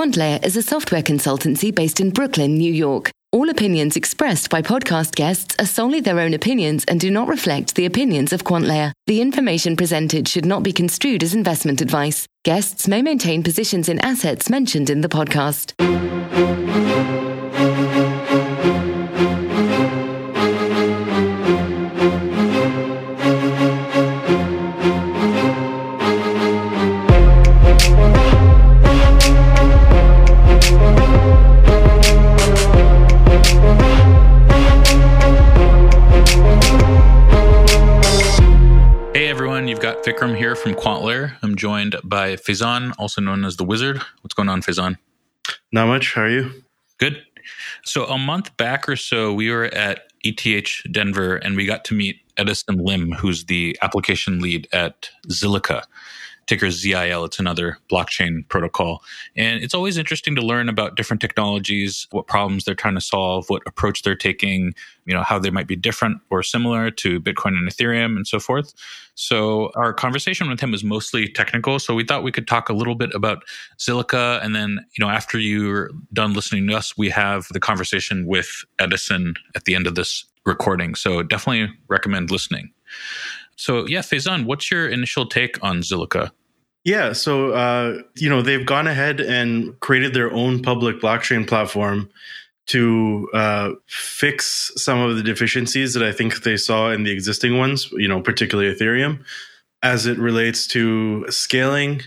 QuantLayer is a software consultancy based in Brooklyn, New York. All opinions expressed by podcast guests are solely their own opinions and do not reflect the opinions of QuantLayer. The information presented should not be construed as investment advice. Guests may maintain positions in assets mentioned in the podcast. I'm joined by Faizan, also known as the Wizard. What's going on, Faizan? Not much. How are you? Good. So a month back or so, we were at ETH Denver and we got to meet Edison Lim, who's the application lead at Zilliqa ticker ZIL. It's another blockchain protocol. And it's always interesting to learn about different technologies, what problems they're trying to solve, what approach they're taking, you know, how they might be different or similar to Bitcoin and Ethereum and so forth. So our conversation with him was mostly technical. So we thought we could talk a little bit about Zilliqa. And then, you know, after you're done listening to us, we have the conversation with Edison at the end of this recording. So definitely recommend listening. So yeah, Faizan, what's your initial take on Zilliqa? Yeah, so uh, you know they've gone ahead and created their own public blockchain platform to uh, fix some of the deficiencies that I think they saw in the existing ones. You know, particularly Ethereum, as it relates to scaling,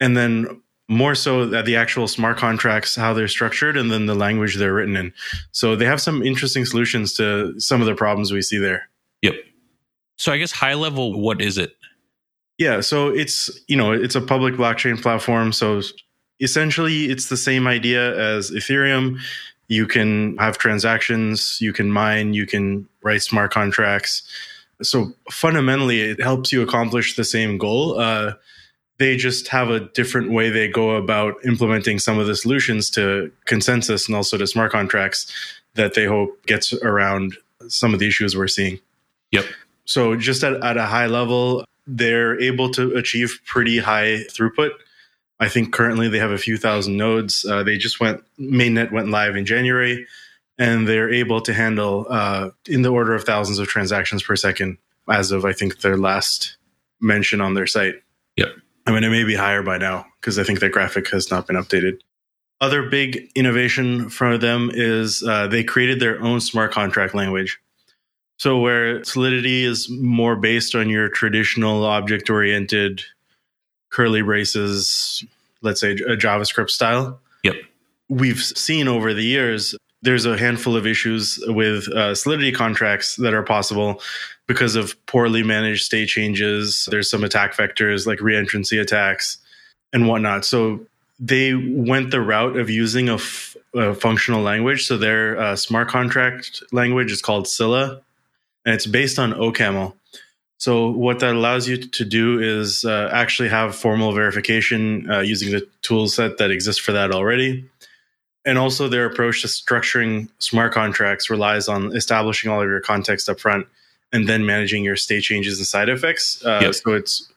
and then more so that the actual smart contracts, how they're structured, and then the language they're written in. So they have some interesting solutions to some of the problems we see there. Yep. So I guess high level, what is it? Yeah, so it's you know it's a public blockchain platform. So essentially, it's the same idea as Ethereum. You can have transactions, you can mine, you can write smart contracts. So fundamentally, it helps you accomplish the same goal. Uh, they just have a different way they go about implementing some of the solutions to consensus and also to smart contracts that they hope gets around some of the issues we're seeing. Yep. So just at, at a high level, they're able to achieve pretty high throughput. I think currently they have a few thousand nodes. Uh, they just went mainnet went live in January, and they're able to handle uh, in the order of thousands of transactions per second as of I think their last mention on their site. Yep. I mean, it may be higher by now because I think their graphic has not been updated. Other big innovation for them is uh, they created their own smart contract language. So, where Solidity is more based on your traditional object oriented curly braces, let's say a JavaScript style. Yep. We've seen over the years, there's a handful of issues with uh, Solidity contracts that are possible because of poorly managed state changes. There's some attack vectors like reentrancy attacks and whatnot. So, they went the route of using a, f- a functional language. So, their uh, smart contract language is called Scilla and it's based on OCaml. So what that allows you to do is uh, actually have formal verification uh, using the tool set that exists for that already. And also their approach to structuring smart contracts relies on establishing all of your context up front and then managing your state changes and side effects. Uh, yep. So it's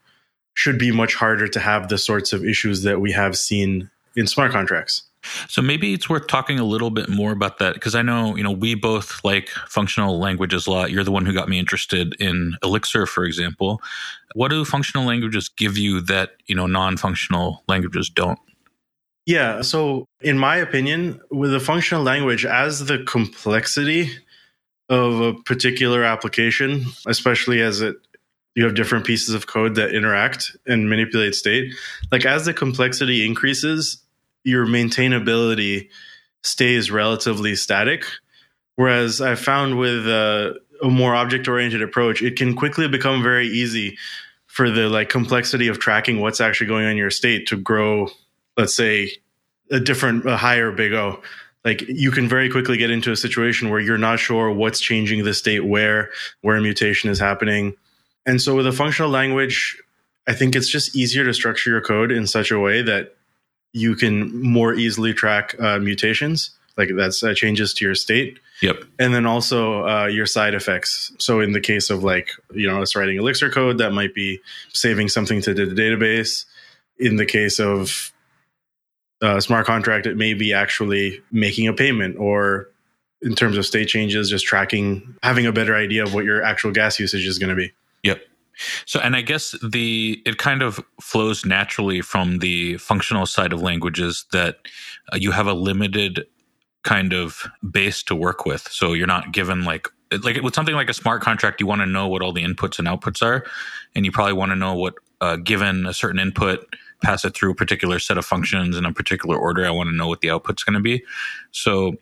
should be much harder to have the sorts of issues that we have seen in smart contracts. So maybe it's worth talking a little bit more about that because I know, you know, we both like functional languages a lot. You're the one who got me interested in Elixir, for example. What do functional languages give you that, you know, non-functional languages don't? Yeah, so in my opinion, with a functional language as the complexity of a particular application, especially as it you have different pieces of code that interact and manipulate state, like as the complexity increases, your maintainability stays relatively static. Whereas I found with a, a more object oriented approach, it can quickly become very easy for the like complexity of tracking what's actually going on in your state to grow, let's say, a different, a higher big O. Like you can very quickly get into a situation where you're not sure what's changing the state where, where a mutation is happening. And so with a functional language, I think it's just easier to structure your code in such a way that you can more easily track uh, mutations, like that's uh, changes to your state. Yep. And then also uh, your side effects. So in the case of like, you know, us writing Elixir code, that might be saving something to the database. In the case of uh, smart contract, it may be actually making a payment or in terms of state changes, just tracking, having a better idea of what your actual gas usage is going to be. Yep. So, and I guess the it kind of flows naturally from the functional side of languages that uh, you have a limited kind of base to work with. So you're not given like like with something like a smart contract, you want to know what all the inputs and outputs are, and you probably want to know what uh, given a certain input, pass it through a particular set of functions in a particular order. I want to know what the output's going to be. So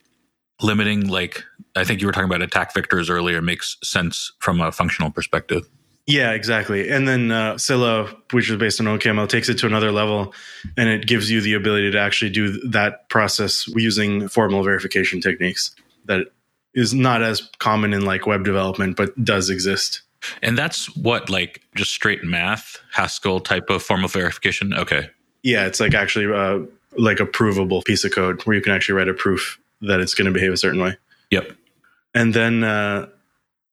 limiting like I think you were talking about attack vectors earlier makes sense from a functional perspective. Yeah, exactly. And then uh, Scilla, which is based on OCaml, takes it to another level and it gives you the ability to actually do that process using formal verification techniques that is not as common in like web development, but does exist. And that's what, like, just straight math, Haskell type of formal verification? Okay. Yeah, it's like actually uh, like a provable piece of code where you can actually write a proof that it's going to behave a certain way. Yep. And then uh,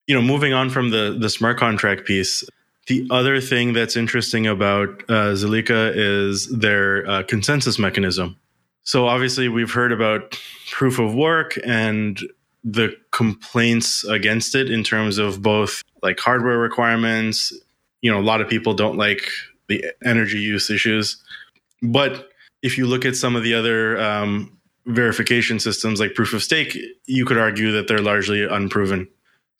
you know, moving on from the the smart contract piece, the other thing that's interesting about uh, Zilliqa is their uh, consensus mechanism. So obviously, we've heard about proof of work and the complaints against it in terms of both like hardware requirements. You know, a lot of people don't like the energy use issues, but if you look at some of the other um, verification systems like proof of stake, you could argue that they're largely unproven.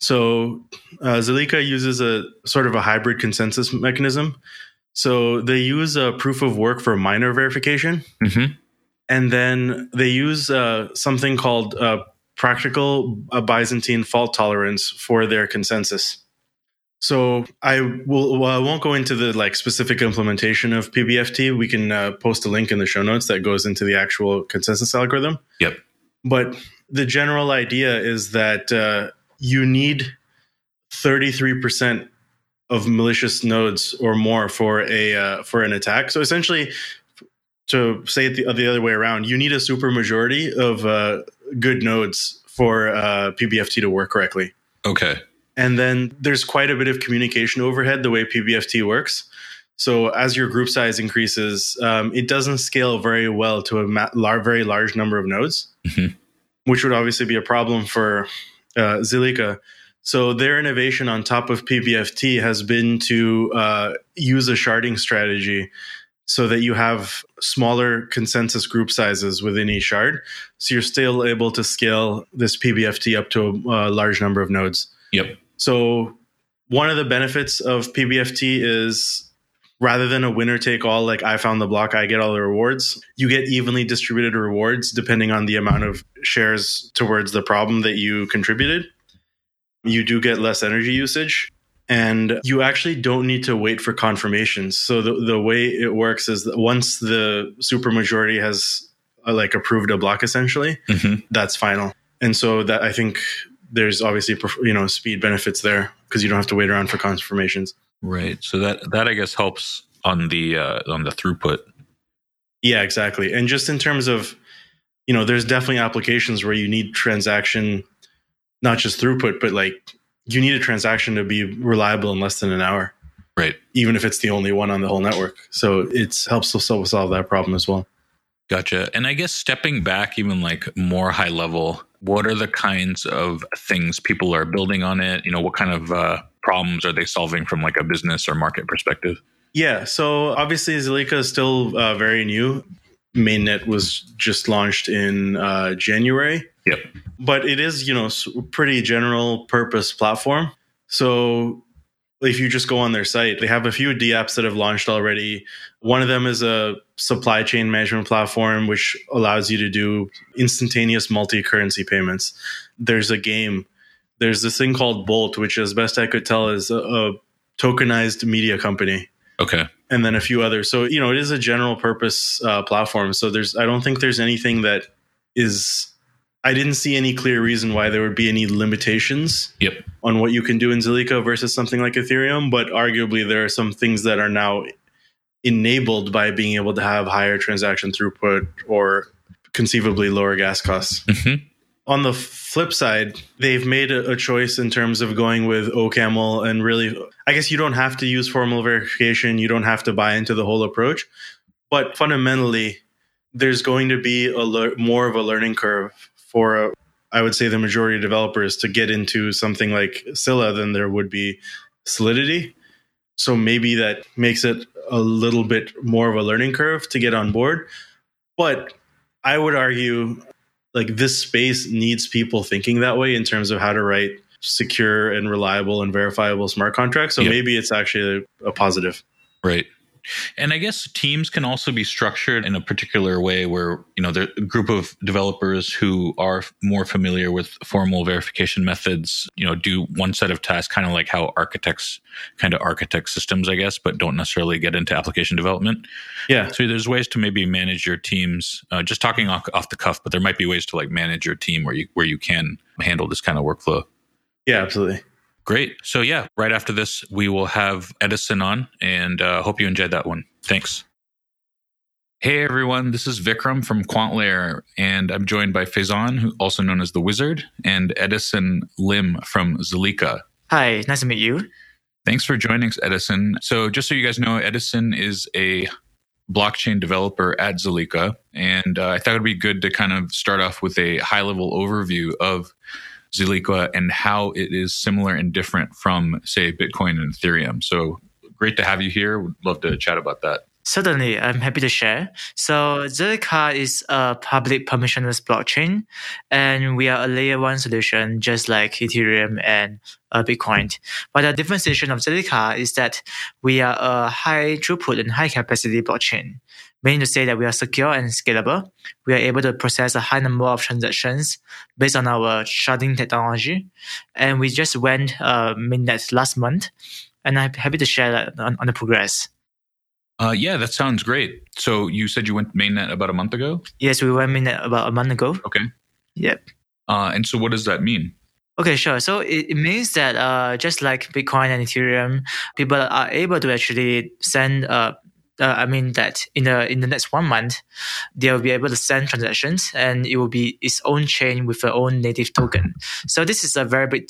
So uh, Zilliqa uses a sort of a hybrid consensus mechanism. So they use a proof of work for miner verification, mm-hmm. and then they use uh, something called uh, practical Byzantine fault tolerance for their consensus. So I will well, I won't go into the like specific implementation of PBFT. We can uh, post a link in the show notes that goes into the actual consensus algorithm. Yep. But the general idea is that uh, you need 33% of malicious nodes or more for a uh, for an attack. So essentially, to say it the, the other way around, you need a super majority of uh, good nodes for uh, PBFT to work correctly. Okay. And then there's quite a bit of communication overhead the way PBFT works. So as your group size increases, um, it doesn't scale very well to a ma- lar- very large number of nodes, mm-hmm. which would obviously be a problem for uh, Zilliqa. So their innovation on top of PBFT has been to uh, use a sharding strategy so that you have smaller consensus group sizes within each shard. So you're still able to scale this PBFT up to a, a large number of nodes. Yep. So one of the benefits of PBFT is rather than a winner take all, like I found the block, I get all the rewards, you get evenly distributed rewards depending on the amount of shares towards the problem that you contributed. You do get less energy usage and you actually don't need to wait for confirmations. So the, the way it works is that once the supermajority has uh, like approved a block essentially, mm-hmm. that's final. And so that I think there's obviously you know speed benefits there because you don't have to wait around for confirmations. Right. So that that I guess helps on the uh, on the throughput. Yeah, exactly. And just in terms of, you know, there's definitely applications where you need transaction, not just throughput, but like you need a transaction to be reliable in less than an hour. Right. Even if it's the only one on the whole network. So it helps to solve, solve that problem as well. Gotcha. And I guess stepping back, even like more high level, what are the kinds of things people are building on it? You know, what kind of uh, problems are they solving from like a business or market perspective? Yeah, so obviously Zilliqa is still uh, very new. Mainnet was just launched in uh, January. Yep. But it is, you know, pretty general purpose platform. So if you just go on their site, they have a few dApps that have launched already. One of them is a supply chain management platform, which allows you to do instantaneous multi currency payments. There's a game. There's this thing called Bolt, which, as best I could tell, is a, a tokenized media company. Okay. And then a few others. So, you know, it is a general purpose uh, platform. So there's, I don't think there's anything that is, I didn't see any clear reason why there would be any limitations yep. on what you can do in Zilliqa versus something like Ethereum. But arguably, there are some things that are now enabled by being able to have higher transaction throughput or conceivably lower gas costs. Mm-hmm. On the flip side, they've made a, a, choice in terms of going with OCaml and really, I guess you don't have to use formal verification. You don't have to buy into the whole approach. But fundamentally, there's going to be a le- more of a learning curve for, uh, I would say, the majority of developers to get into something like Scilla than there would be Solidity. So maybe that makes it a little bit more of a learning curve to get on board. But I would argue like this space needs people thinking that way in terms of how to write secure and reliable and verifiable smart contracts. So yep. maybe it's actually a, a positive. Right. And I guess teams can also be structured in a particular way where, you know, the group of developers who are more familiar with formal verification methods, you know, do one set of tasks, kind of like how architects kind of architect systems, I guess, but don't necessarily get into application development. Yeah. So there's ways to maybe manage your teams, uh, just talking off, off the cuff, but there might be ways to like manage your team where you, where you can handle this kind of workflow. Yeah, absolutely. Great. So, yeah, right after this, we will have Edison on and uh, hope you enjoyed that one. Thanks. Hey, everyone. This is Vikram from QuantLayer, and I'm joined by Faizan, who also known as the Wizard, and Edison Lim from Zilliqa. Hi, nice to meet you. Thanks for joining us, Edison. So, just so you guys know, Edison is a blockchain developer at Zilliqa, and uh, I thought it'd be good to kind of start off with a high level overview of Zilliqa and how it is similar and different from, say, Bitcoin and Ethereum. So great to have you here. Would love to chat about that. Certainly, I'm happy to share. So Zilliqa is a public permissionless blockchain, and we are a layer one solution, just like Ethereum and uh, Bitcoin. But the differentiation of Zilliqa is that we are a high throughput and high capacity blockchain meaning to say that we are secure and scalable. We are able to process a high number of transactions based on our sharding technology. And we just went uh, mainnet last month, and I'm happy to share that on, on the progress. Uh, yeah, that sounds great. So you said you went mainnet about a month ago? Yes, we went mainnet about a month ago. Okay. Yep. Uh, and so what does that mean? Okay, sure. So it, it means that uh, just like Bitcoin and Ethereum, people are able to actually send uh, uh, I mean that in the in the next one month, they'll be able to send transactions, and it will be its own chain with their own native token. So this is a very big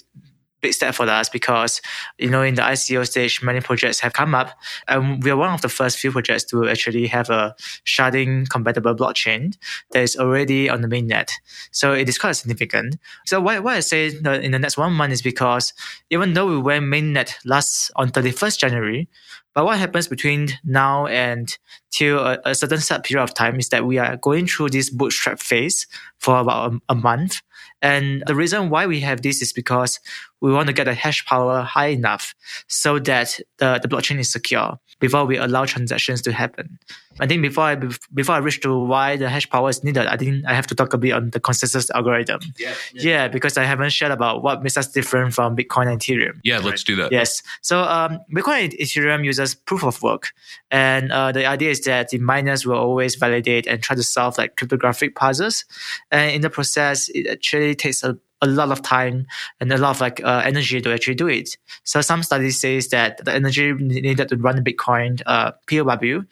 big step for us because you know in the ICO stage many projects have come up and we are one of the first few projects to actually have a sharding compatible blockchain that is already on the mainnet. So it is quite significant. So why, why I say in the next one month is because even though we went mainnet last on 31st January, but what happens between now and till a, a, certain set period of time is that we are going through this bootstrap phase for about a, a month. And the reason why we have this is because we want to get the hash power high enough so that the, the blockchain is secure before we allow transactions to happen. I think before I before I reach to why the hash power is needed, I think I have to talk a bit on the consensus algorithm. Yeah, yeah. yeah because I haven't shared about what makes us different from Bitcoin and Ethereum. Yeah, let's do that. Yes. So um, Bitcoin and Ethereum uses proof of work, and uh, the idea is that the miners will always validate and try to solve like cryptographic puzzles, and in the process, it actually takes a a lot of time and a lot of like uh, energy to actually do it. So some studies says that the energy needed to run the Bitcoin uh, POW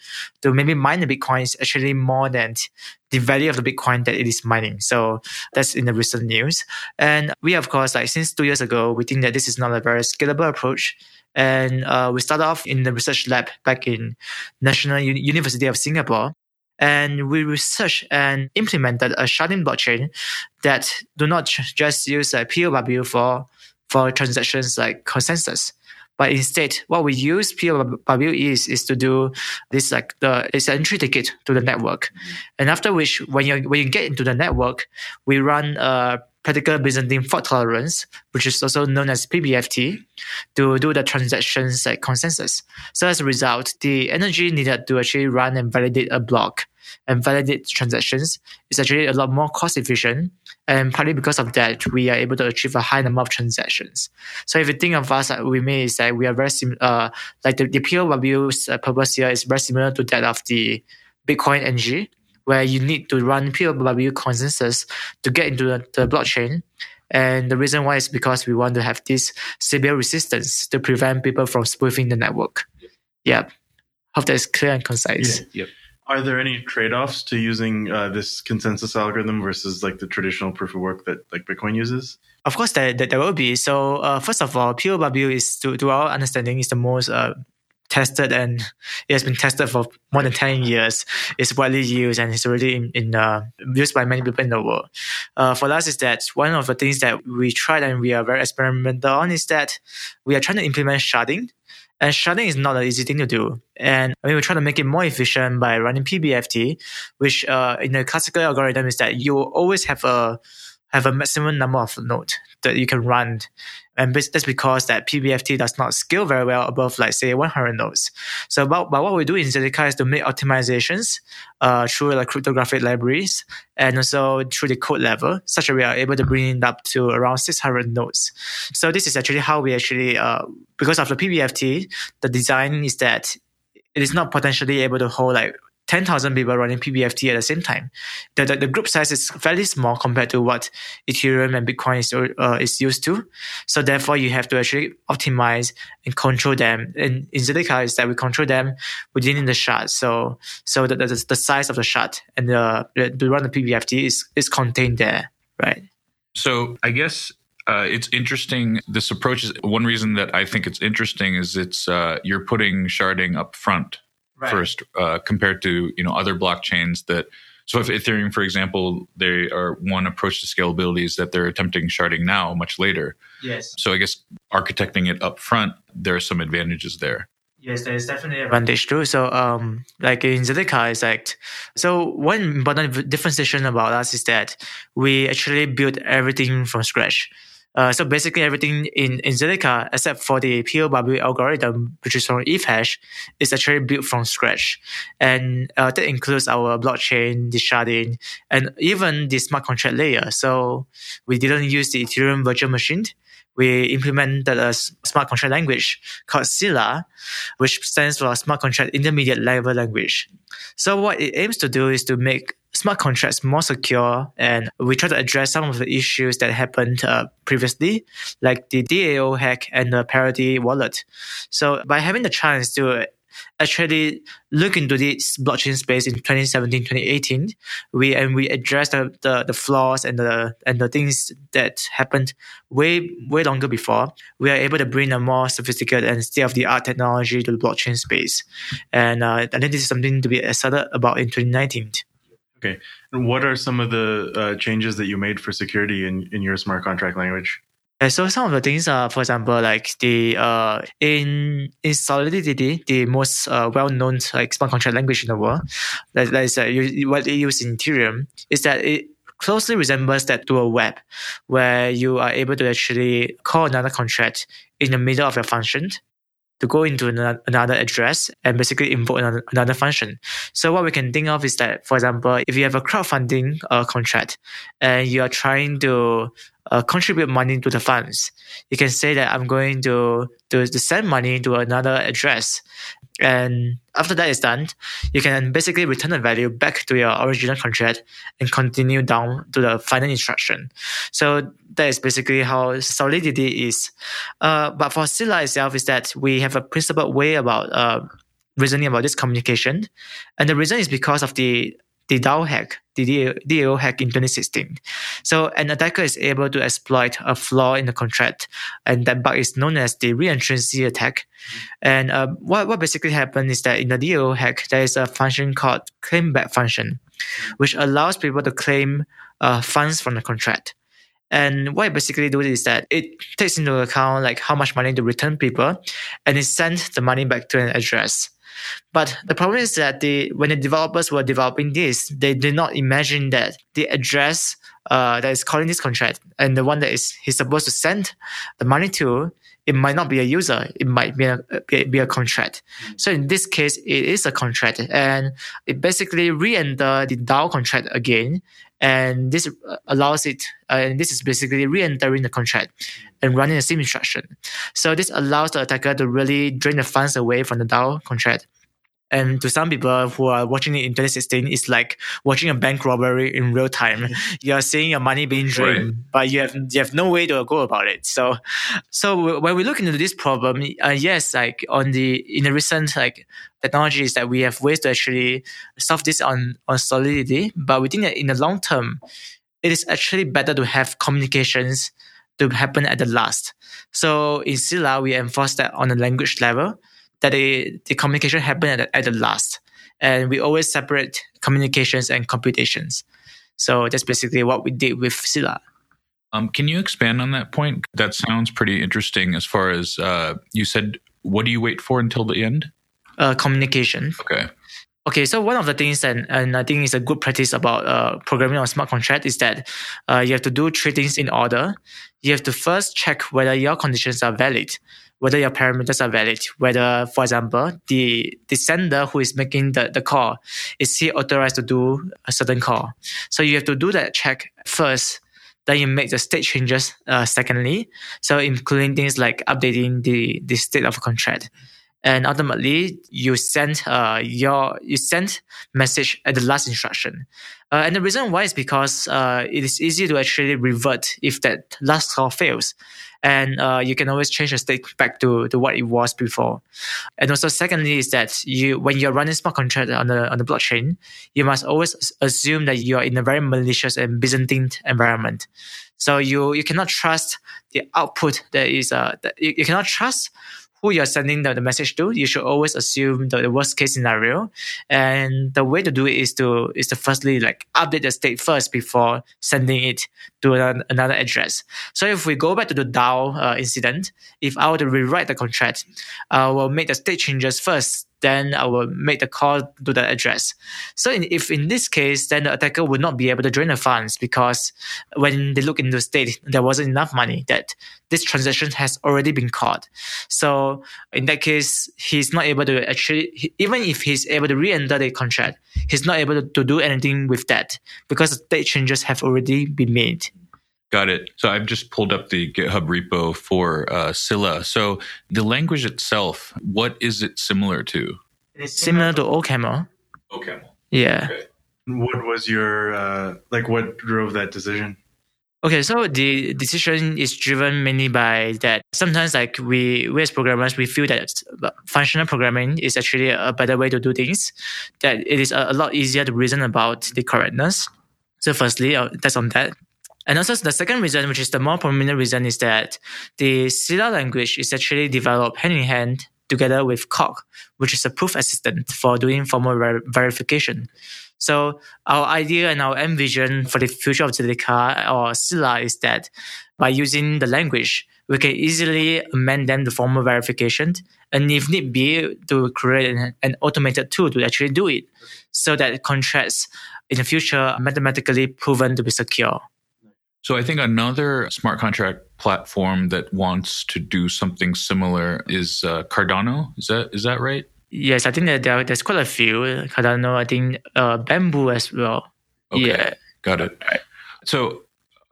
to maybe mine the Bitcoin is actually more than the value of the Bitcoin that it is mining. So that's in the recent news. And we, of course, like since two years ago, we think that this is not a very scalable approach. And uh, we started off in the research lab back in National U- University of Singapore and we researched and implemented a sharding blockchain that do not just use a POW for for transactions like consensus. But instead, what we use POW is is to do this like the it's entry ticket to the network, mm-hmm. and after which when you when you get into the network, we run a practical Byzantine fault tolerance, which is also known as PBFT, to do the transactions like consensus. So as a result, the energy needed to actually run and validate a block and validate transactions is actually a lot more cost efficient. And partly because of that, we are able to achieve a high number of transactions. So if you think of us, uh, we may that we are very similar, uh, like the, the POW's uh, purpose here is very similar to that of the Bitcoin NG, where you need to run POW consensus to get into the, the blockchain. And the reason why is because we want to have this Sybil resistance to prevent people from spoofing the network. Yeah. Hope that is clear and concise. Yeah. Yep are there any trade-offs to using uh, this consensus algorithm versus like the traditional proof of work that like bitcoin uses of course there, there, will be so uh, first of all pow is to, to our understanding is the most uh, tested and it has been tested for more than 10 years. It's widely used and it's already in, in uh, used by many people in the world. Uh, for us is that one of the things that we tried and we are very experimental on is that we are trying to implement sharding. And sharding is not an easy thing to do. And I mean, we're trying to make it more efficient by running PBFT, which uh, in the classical algorithm is that you always have a have a maximum number of nodes that you can run and that's because that PBFT does not scale very well above, like say, 100 nodes. So, but, but what we do in Zilliqa is to make optimizations uh, through like cryptographic libraries and also through the code level, such that we are able to bring it up to around 600 nodes. So this is actually how we actually, uh, because of the PBFT, the design is that it is not potentially able to hold like 10,000 people running PBFT at the same time. The, the, the, group size is fairly small compared to what Ethereum and Bitcoin is, uh, is used to. So therefore, you have to actually optimize and control them. And in Zilliqa is that we control them within the shard. So so the, the, the size of the shard and the, the run the PBFT is, is contained there, right? So I guess uh, it's interesting. This approach is one reason that I think it's interesting is it's uh, you're putting sharding up front right. first uh, compared to you know other blockchains that so if ethereum for example they are one approach to scalability is that they're attempting sharding now much later yes so i guess architecting it up front there are some advantages there Yes, there is definitely advantage too. So, um, like in Zilliqa, it's like, so one important differentiation about us is that we actually build everything from scratch. Uh, so basically everything in, in Zilliqa, except for the POW algorithm, which is from Ethash, is actually built from scratch. And uh, that includes our blockchain, the sharding, and even the smart contract layer. So we didn't use the Ethereum virtual machine. We implemented a smart contract language called Scilla, which stands for Smart Contract Intermediate Level Language. So what it aims to do is to make smart contracts more secure and we try to address some of the issues that happened uh, previously like the DAO hack and the parity wallet. So by having the chance to actually look into this blockchain space in 2017 2018 we and we addressed the, the, the flaws and the and the things that happened way way longer before we are able to bring a more sophisticated and state of the art technology to the blockchain space. And uh, I think this is something to be excited about in 2019 Okay. And what are some of the uh, changes that you made for security in, in your smart contract language? so some of the things are, for example, like the uh, in in Solidity, the most uh, well-known like smart contract language in the world, that, that is uh, what they use in Ethereum, is that it closely resembles that dual web, where you are able to actually call another contract in the middle of your function to go into another address and basically invoke another, function. So what we can think of is that, for example, if you have a crowdfunding uh, contract and you are trying to uh, contribute money to the funds, you can say that I'm going to, to, to send money to another address. And after that is done, you can basically return the value back to your original contract and continue down to the final instruction. So that is basically how Solidity is. Uh, but for Scilla itself is that we have a principled way about uh, reasoning about this communication. And the reason is because of the the DAO hack, the DAO hack in 2016. So an attacker is able to exploit a flaw in the contract, and that bug is known as the reentrancy attack. And uh, what, what basically happened is that in the DAO hack, there is a function called claim back function, which allows people to claim uh, funds from the contract. And what it basically does is that it takes into account like how much money to return people, and it sends the money back to an address. But the problem is that the when the developers were developing this, they did not imagine that the address uh, that is calling this contract and the one that is he's supposed to send the money to, it might not be a user. It might be a be a contract. Mm-hmm. So in this case, it is a contract, and it basically re-enter the DAO contract again, and this allows it. Uh, and this is basically re-entering the contract and running the same instruction. So this allows the attacker to really drain the funds away from the DAO contract. And to some people who are watching it in 2016, it's like watching a bank robbery in real time. You're seeing your money being drained, right. but you have you have no way to go about it. So, so when we look into this problem, uh, yes, like on the in the recent like technologies that we have ways to actually solve this on on Solidity, but we think that in the long term, it is actually better to have communications to happen at the last. So in Scilla, we enforce that on a language level that the, the communication happen at the, at the last. And we always separate communications and computations. So that's basically what we did with Scilla. Um, can you expand on that point? That sounds pretty interesting. As far as uh, you said, what do you wait for until the end? Uh, communication. Okay. Okay, so one of the things and, and I think is a good practice about uh, programming on smart contract is that uh, you have to do three things in order. You have to first check whether your conditions are valid, whether your parameters are valid, whether, for example, the, the sender who is making the, the call, is he authorized to do a certain call? So you have to do that check first then you make the state changes uh, secondly. So including things like updating the, the state of a contract and ultimately you send uh, your you send message at the last instruction uh, and the reason why is because uh, it is easy to actually revert if that last call fails and uh, you can always change the state back to, to what it was before. And also secondly is that you when you're running smart contract on the on the blockchain you must always assume that you're in a very malicious and byzantine environment. So you you cannot trust the output that is uh that you, you cannot trust who you're sending the, the message to, you should always assume the, the, worst case scenario. And the way to do it is to is to firstly like update the state first before sending it to an, another address. So if we go back to the DAO uh, incident, if I were to rewrite the contract, I will make the state changes first then I will make the call to the address. So in, if in this case, then the attacker would not be able to drain the funds because when they look into the state, there wasn't enough money that this transaction has already been caught. So in that case, he's not able to actually, even if he's able to re-enter the contract, he's not able to, to do anything with that because the state changes have already been made. Got it. So I've just pulled up the GitHub repo for uh, Scilla. So the language itself, what is it similar to? It's similar to OCaml. OCaml. Yeah. Okay. What was your uh, like? What drove that decision? Okay, so the decision is driven mainly by that sometimes like we, we as programmers, we feel that functional programming is actually a better way to do things, that it is a, a lot easier to reason about the correctness. So firstly, uh, that's on that. And also the second reason, which is the more prominent reason, is that the Scilla language is actually developed hand in hand together with Coq, which is a proof assistant for doing formal ver- verification. So our idea and our end vision for the future of Zilliqa or Scilla is that by using the language, we can easily amend them to formal verification and if need be to create an, an automated tool to actually do it so that contracts in the future are mathematically proven to be secure. So I think another smart contract platform that wants to do something similar is uh, Cardano. Is that is that right? Yes, I think that there, there's quite a few. Cardano, I think uh, Bamboo as well. Okay, yeah, got it. So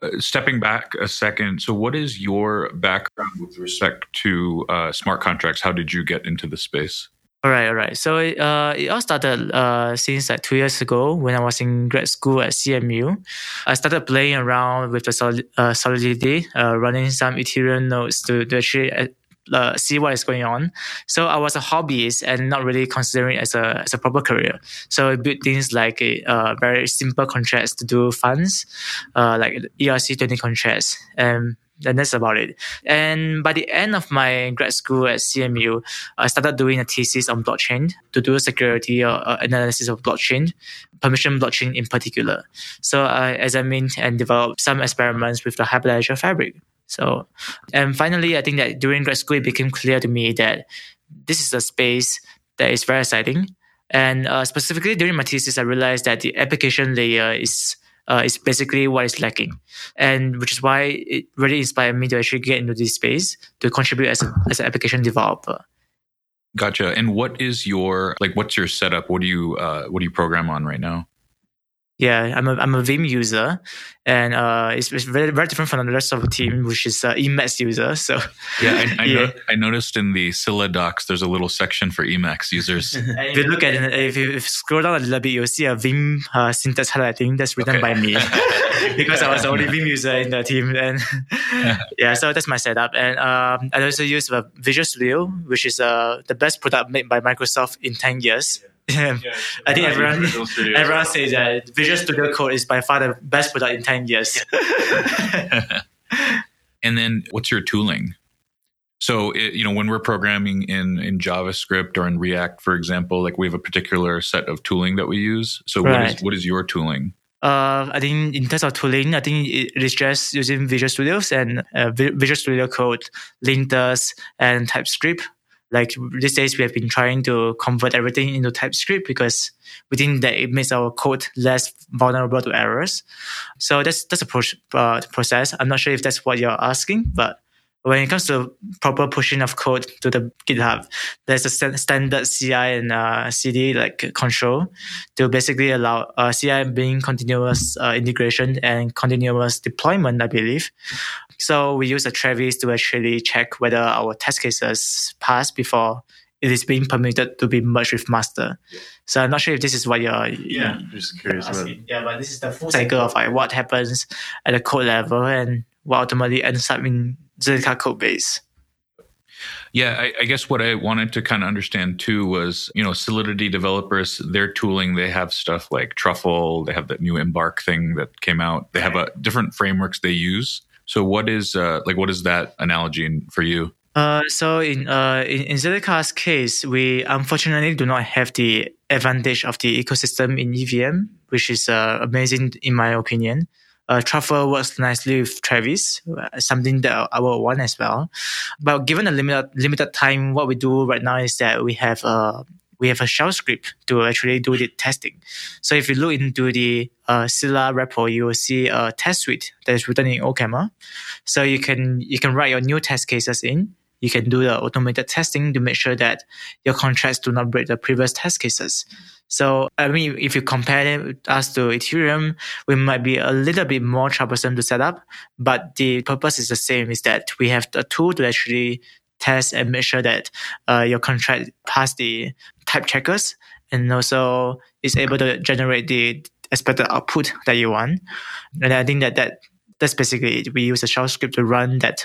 uh, stepping back a second, so what is your background with respect to uh, smart contracts? How did you get into the space? All right, all right. So uh, it all started uh, since like two years ago when I was in grad school at CMU. I started playing around with the uh, Solidity, uh, running some Ethereum nodes to, to actually uh, uh, see what is going on. So I was a hobbyist and not really considering it as a as a proper career. So I built things like a very simple contracts to do funds, uh, like ERC twenty contracts, and and that's about it. And by the end of my grad school at CMU, I started doing a thesis on blockchain to do a security or uh, analysis of blockchain, permission blockchain in particular. So as I examined and developed some experiments with the Hyperledger fabric. So, and finally, I think that during grad school, it became clear to me that this is a space that is very exciting. And uh, specifically during my thesis, I realized that the application layer is uh, is basically what is lacking, and which is why it really inspired me to actually get into this space to contribute as, a, as an application developer. Gotcha. And what is your like? What's your setup? What do you uh, what do you program on right now? Yeah, I'm a I'm a Vim user, and uh, it's, it's very very different from the rest of the team, which is uh, Emacs user. So yeah, I, I, yeah. No, I, noticed in the Scilla docs there's a little section for Emacs users. if you look at it, if you, if you scroll down a little bit, you'll see a Vim uh, syntax highlighting that's written okay. by me because I was the only Vim user in the team. And yeah, so that's my setup. And um, I also use uh, Visual Studio, which is uh, the best product made by Microsoft in ten years. Yeah yeah, I think everyone everyone says that Visual Studio Code is by far the best product in ten years. and then, what's your tooling? So, it, you know, when we're programming in in JavaScript or in React, for example, like we have a particular set of tooling that we use. So, right. what is what is your tooling? Uh, I think in terms of tooling, I think it is just using Visual Studios and uh, Visual Studio Code, linters, and TypeScript. Like these days, we have been trying to convert everything into TypeScript because we think that it makes our code less vulnerable to errors. So that's that's a pro- uh, process. I'm not sure if that's what you're asking, but when it comes to proper pushing of code to the GitHub, there's a st- standard CI and uh, CD like control to basically allow uh, CI being continuous uh, integration and continuous deployment, I believe. So we use a Travis to actually check whether our test cases pass before it is being permitted to be merged with master. So I'm not sure if this is what you're. Yeah, just curious about. Yeah, but this is the full cycle of like what happens at the code level and what ultimately ends up in Zilliqa code base. Yeah, I, I, guess what I wanted to kind of understand too was, you know, Solidity developers, their tooling, they have stuff like Truffle, they have that new Embark thing that came out. They have a different frameworks they use. So what is uh, like what is that analogy for you? Uh, so in uh in, in Zilliqa's case, we unfortunately do not have the advantage of the ecosystem in EVM, which is uh, amazing in my opinion uh, Truffle works nicely with Travis, uh, something that I will want as well. But given the limited limited time, what we do right now is that we have a we have a shell script to actually do the testing. So if you look into the uh, Scilla repo, you will see a test suite that is written in OCaml. So you can you can write your new test cases in. You can do the automated testing to make sure that your contracts do not break the previous test cases. So, I mean, if you compare us to Ethereum, we might be a little bit more troublesome to set up, but the purpose is the same, is that we have a tool to actually test and make sure that uh, your contract pass the type checkers and also is able to generate the expected output that you want. And I think that, that that's basically it. We use a shell script to run that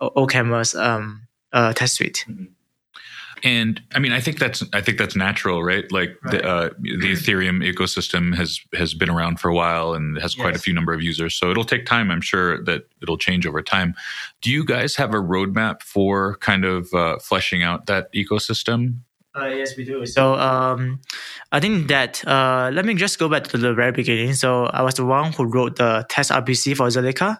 OCaml's um, uh, test suite. Mm-hmm. And I mean, I think that's I think that's natural, right? Like right. the uh, the Ethereum ecosystem has has been around for a while and has yes. quite a few number of users. So it'll take time. I'm sure that it'll change over time. Do you guys have a roadmap for kind of uh, fleshing out that ecosystem? Uh, yes, we do. So um, I think that uh, let me just go back to the very beginning. So I was the one who wrote the test RPC for Zilliqa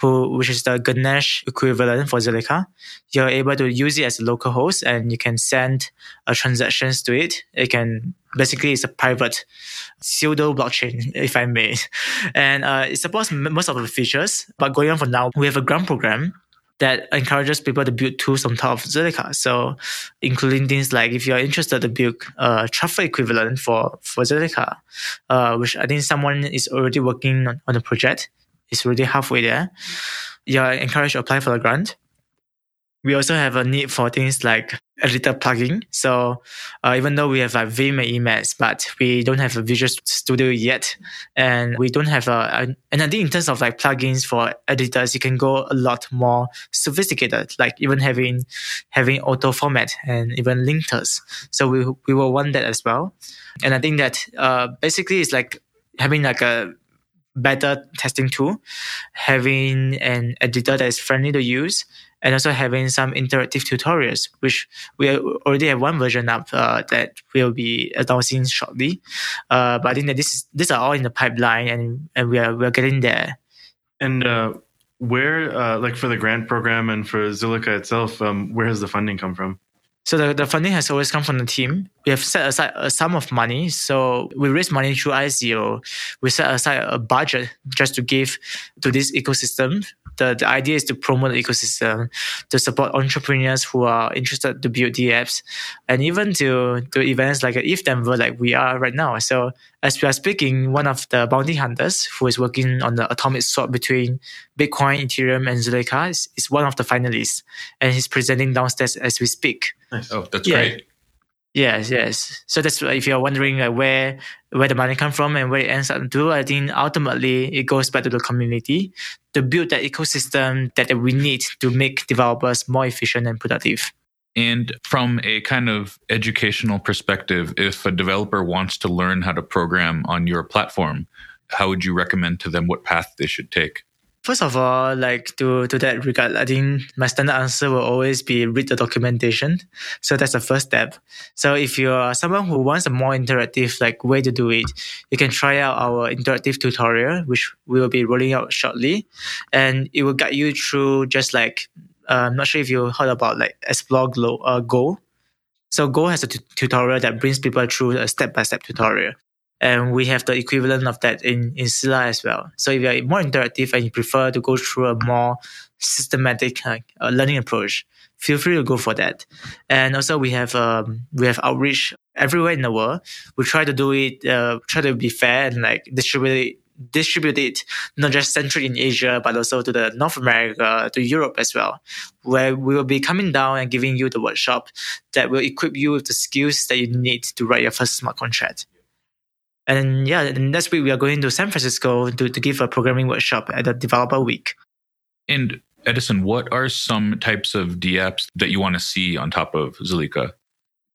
who, which is the Ganache equivalent for Zilliqa. You're able to use it as a local host and you can send uh, transactions to it. It can basically it's a private pseudo blockchain, if I may. And uh, it supports most of the features. But going on for now, we have a grant program that encourages people to build tools on top of Zilliqa. So, including things like if you're interested to build a Truffle equivalent for for Zilliqa, uh, which I think someone is already working on, on the project, is already halfway there, you're encouraged to apply for the grant. We also have a need for things like editor plugin. So uh, even though we have like Vim and Emacs, but we don't have a Visual Studio yet, and we don't have a, a, and I think in terms of like plugins for editors, you can go a lot more sophisticated, like even having having auto format and even linters. So we we will want that as well, and I think that uh, basically it's like having like a better testing tool, having an editor that is friendly to use, and also having some interactive tutorials, which we already have one version up uh, that will be announcing shortly. Uh, but I think that this is, these are all in the pipeline, and and we are we are getting there. And uh, where, uh, like for the grant program and for Zilliqa itself, um, where has the funding come from? So the, the funding has always come from the team. We have set aside a sum of money. So we raise money through ICO. We set aside a budget just to give to this ecosystem the, the idea is to promote the ecosystem, to support entrepreneurs who are interested to build the apps, and even to do events like ETH Denver, like we are right now. So as we are speaking, one of the bounty hunters who is working on the atomic swap between Bitcoin, Ethereum, and Zilliqa is, is one of the finalists, and he's presenting downstairs as we speak. Nice. Oh, that's yeah. great. Yes, yes. So that's if you're wondering like where where the money come from and where it ends up to, I think ultimately it goes back to the community to build that ecosystem that we need to make developers more efficient and productive. And from a kind of educational perspective, if a developer wants to learn how to program on your platform, how would you recommend to them what path they should take? First of all, like to to that regard, I think my standard answer will always be read the documentation. So that's the first step. So if you are someone who wants a more interactive like way to do it, you can try out our interactive tutorial, which we will be rolling out shortly, and it will guide you through just like uh, I'm not sure if you heard about like explore Go. Uh, Go. So Go has a t- tutorial that brings people through a step by step tutorial and we have the equivalent of that in, in Scilla as well. So if you're more interactive and you prefer to go through a more systematic uh, learning approach, feel free to go for that. And also we have um, we have outreach everywhere in the world. We try to do it, uh, try to be fair and like distribute it, distribute it not just centrally in Asia, but also to the North America, to Europe as well, where we will be coming down and giving you the workshop that will equip you with the skills that you need to write your first smart contract. And yeah, next week we are going to San Francisco to, to give a programming workshop at the Developer Week. And Edison, what are some types of DApps that you want to see on top of Zilliqa?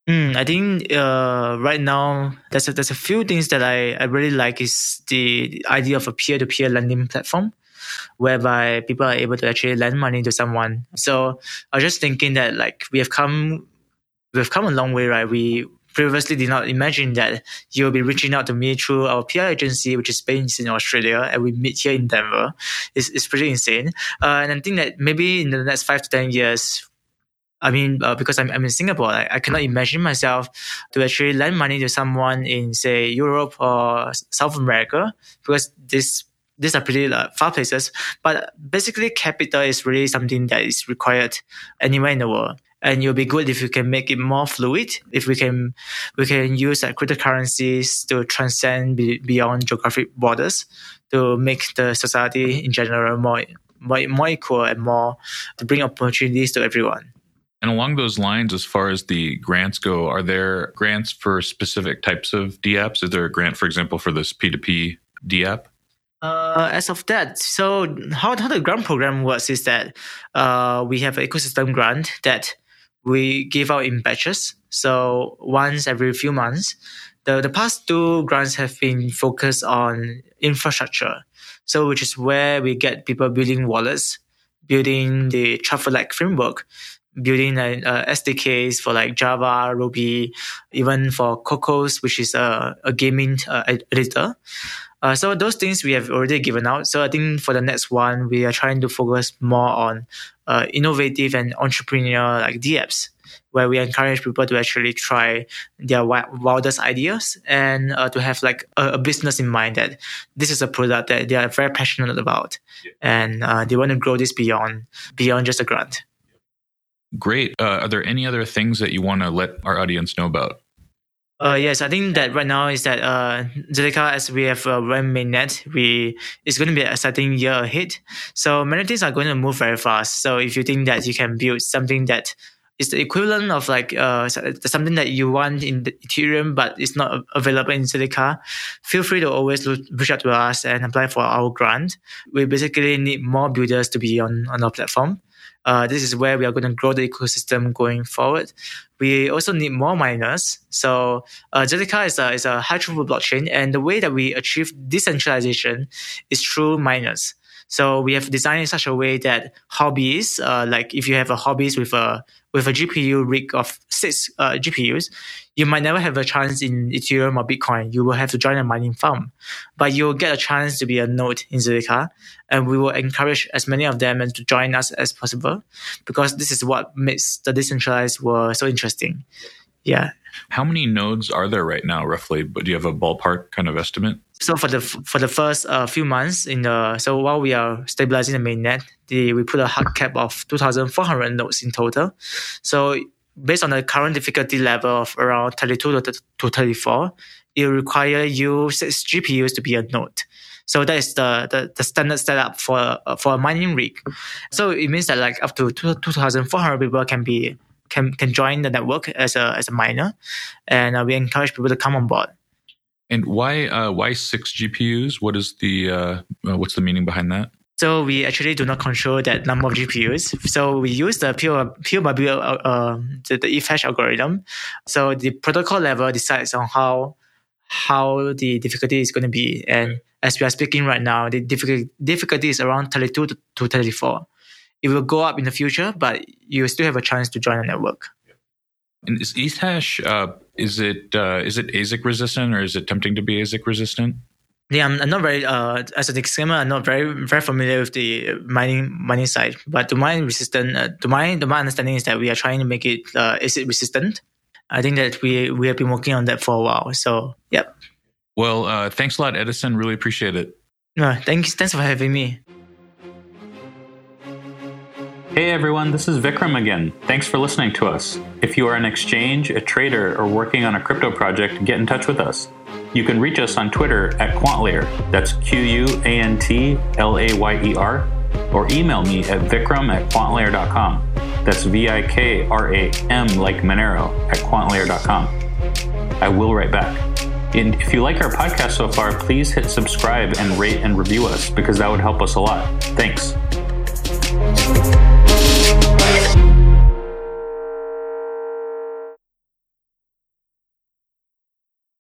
Mm, I think uh, right now there's a, there's a few things that I, I really like is the idea of a peer-to-peer lending platform whereby people are able to actually lend money to someone. So I was just thinking that like we have come we've come a long way, right? We previously did not imagine that you'll be reaching out to me through our PR agency, which is based in Australia, and we meet here in Denver. It's, it's pretty insane. Uh, and I think that maybe in the next five to 10 years, I mean, uh, because I'm, I'm in Singapore, I, I cannot imagine myself to actually lend money to someone in, say, Europe or South America, because this these are pretty uh, far places. But basically, capital is really something that is required anywhere in the world and it'll be good if we can make it more fluid. If we can, we can use cryptocurrencies to transcend be, beyond geographic borders to make the society in general more, more, more equal and more to bring opportunities to everyone. And along those lines, as far as the grants go, are there grants for specific types of DApps? Is there a grant, for example, for this P2P DApp? Uh, as of that, so how, how the grant program works is that uh, we have an ecosystem grant that we give out in batches. So once every few months. The, the past two grants have been focused on infrastructure. So which is where we get people building wallets, building the Truffle-like framework, building a, a SDKs for like Java, Ruby, even for Cocos, which is a, a gaming uh, editor. Uh, so those things we have already given out. So I think for the next one, we are trying to focus more on uh, innovative and entrepreneurial like DApps, where we encourage people to actually try their wildest ideas and uh, to have like a, a, business in mind that this is a product that they are very passionate about, and uh, they want to grow this beyond beyond just a grant. Great. Uh, are there any other things that you want to let our audience know about? Uh, yes, I think that right now is that uh, Zilliqa, as we have uh, run mainnet, we it's going to be an exciting year ahead. So many things are going to move very fast. So if you think that you can build something that is the equivalent of like uh, something that you want in Ethereum, but it's not available in Zilliqa, feel free to always reach out to us and apply for our grant. We basically need more builders to be on, on our platform. Uh, this is where we are going to grow the ecosystem going forward. We also need more miners. So uh, is a, is a high throughput blockchain, and the way that we achieve decentralization is through miners. So we have designed in such a way that hobbies, uh, like if you have a hobbies with a with a GPU rig of six uh, GPUs, you might never have a chance in Ethereum or Bitcoin. You will have to join a mining farm, but you'll get a chance to be a node in Zilliqa, and we will encourage as many of them to join us as possible, because this is what makes the decentralized world so interesting. Yeah. How many nodes are there right now, roughly? But do you have a ballpark kind of estimate? So for the for the first uh, few months in the so while we are stabilizing the mainnet, the, we put a hard cap of two thousand four hundred nodes in total. So based on the current difficulty level of around thirty two to, to thirty four, it will require you six GPUs to be a node. So that is the, the, the standard setup for uh, for a mining rig. So it means that like up to 2,400 people can be can can join the network as a as a miner, and uh, we encourage people to come on board. And why uh, why six GPUs? What is the uh, uh, what's the meaning behind that? So we actually do not control that number of GPUs. So we use the pure pure by uh, uh, the, the Ethash algorithm. So the protocol level decides on how how the difficulty is going to be, and as we are speaking right now, the difficulty, difficulty is around 32 to, to 34. It will go up in the future, but you still have a chance to join the network. And is Ethash, uh, is it uh, is it ASIC resistant or is it tempting to be ASIC resistant? Yeah, I'm, I'm not very uh, as a disclaimer. I'm not very very familiar with the mining mining side, but to my resistant, uh, to my to my understanding is that we are trying to make it uh, ASIC resistant. I think that we we have been working on that for a while. So, yep. Well, uh, thanks a lot, Edison. Really appreciate it. No, thanks thanks for having me. Hey everyone, this is Vikram again. Thanks for listening to us. If you are an exchange, a trader, or working on a crypto project, get in touch with us. You can reach us on Twitter at Quantlayer, that's Q U A N T L A Y E R, or email me at vikram at quantlayer.com. That's V I K R A M like Monero at quantlayer.com. I will write back. And if you like our podcast so far, please hit subscribe and rate and review us because that would help us a lot. Thanks.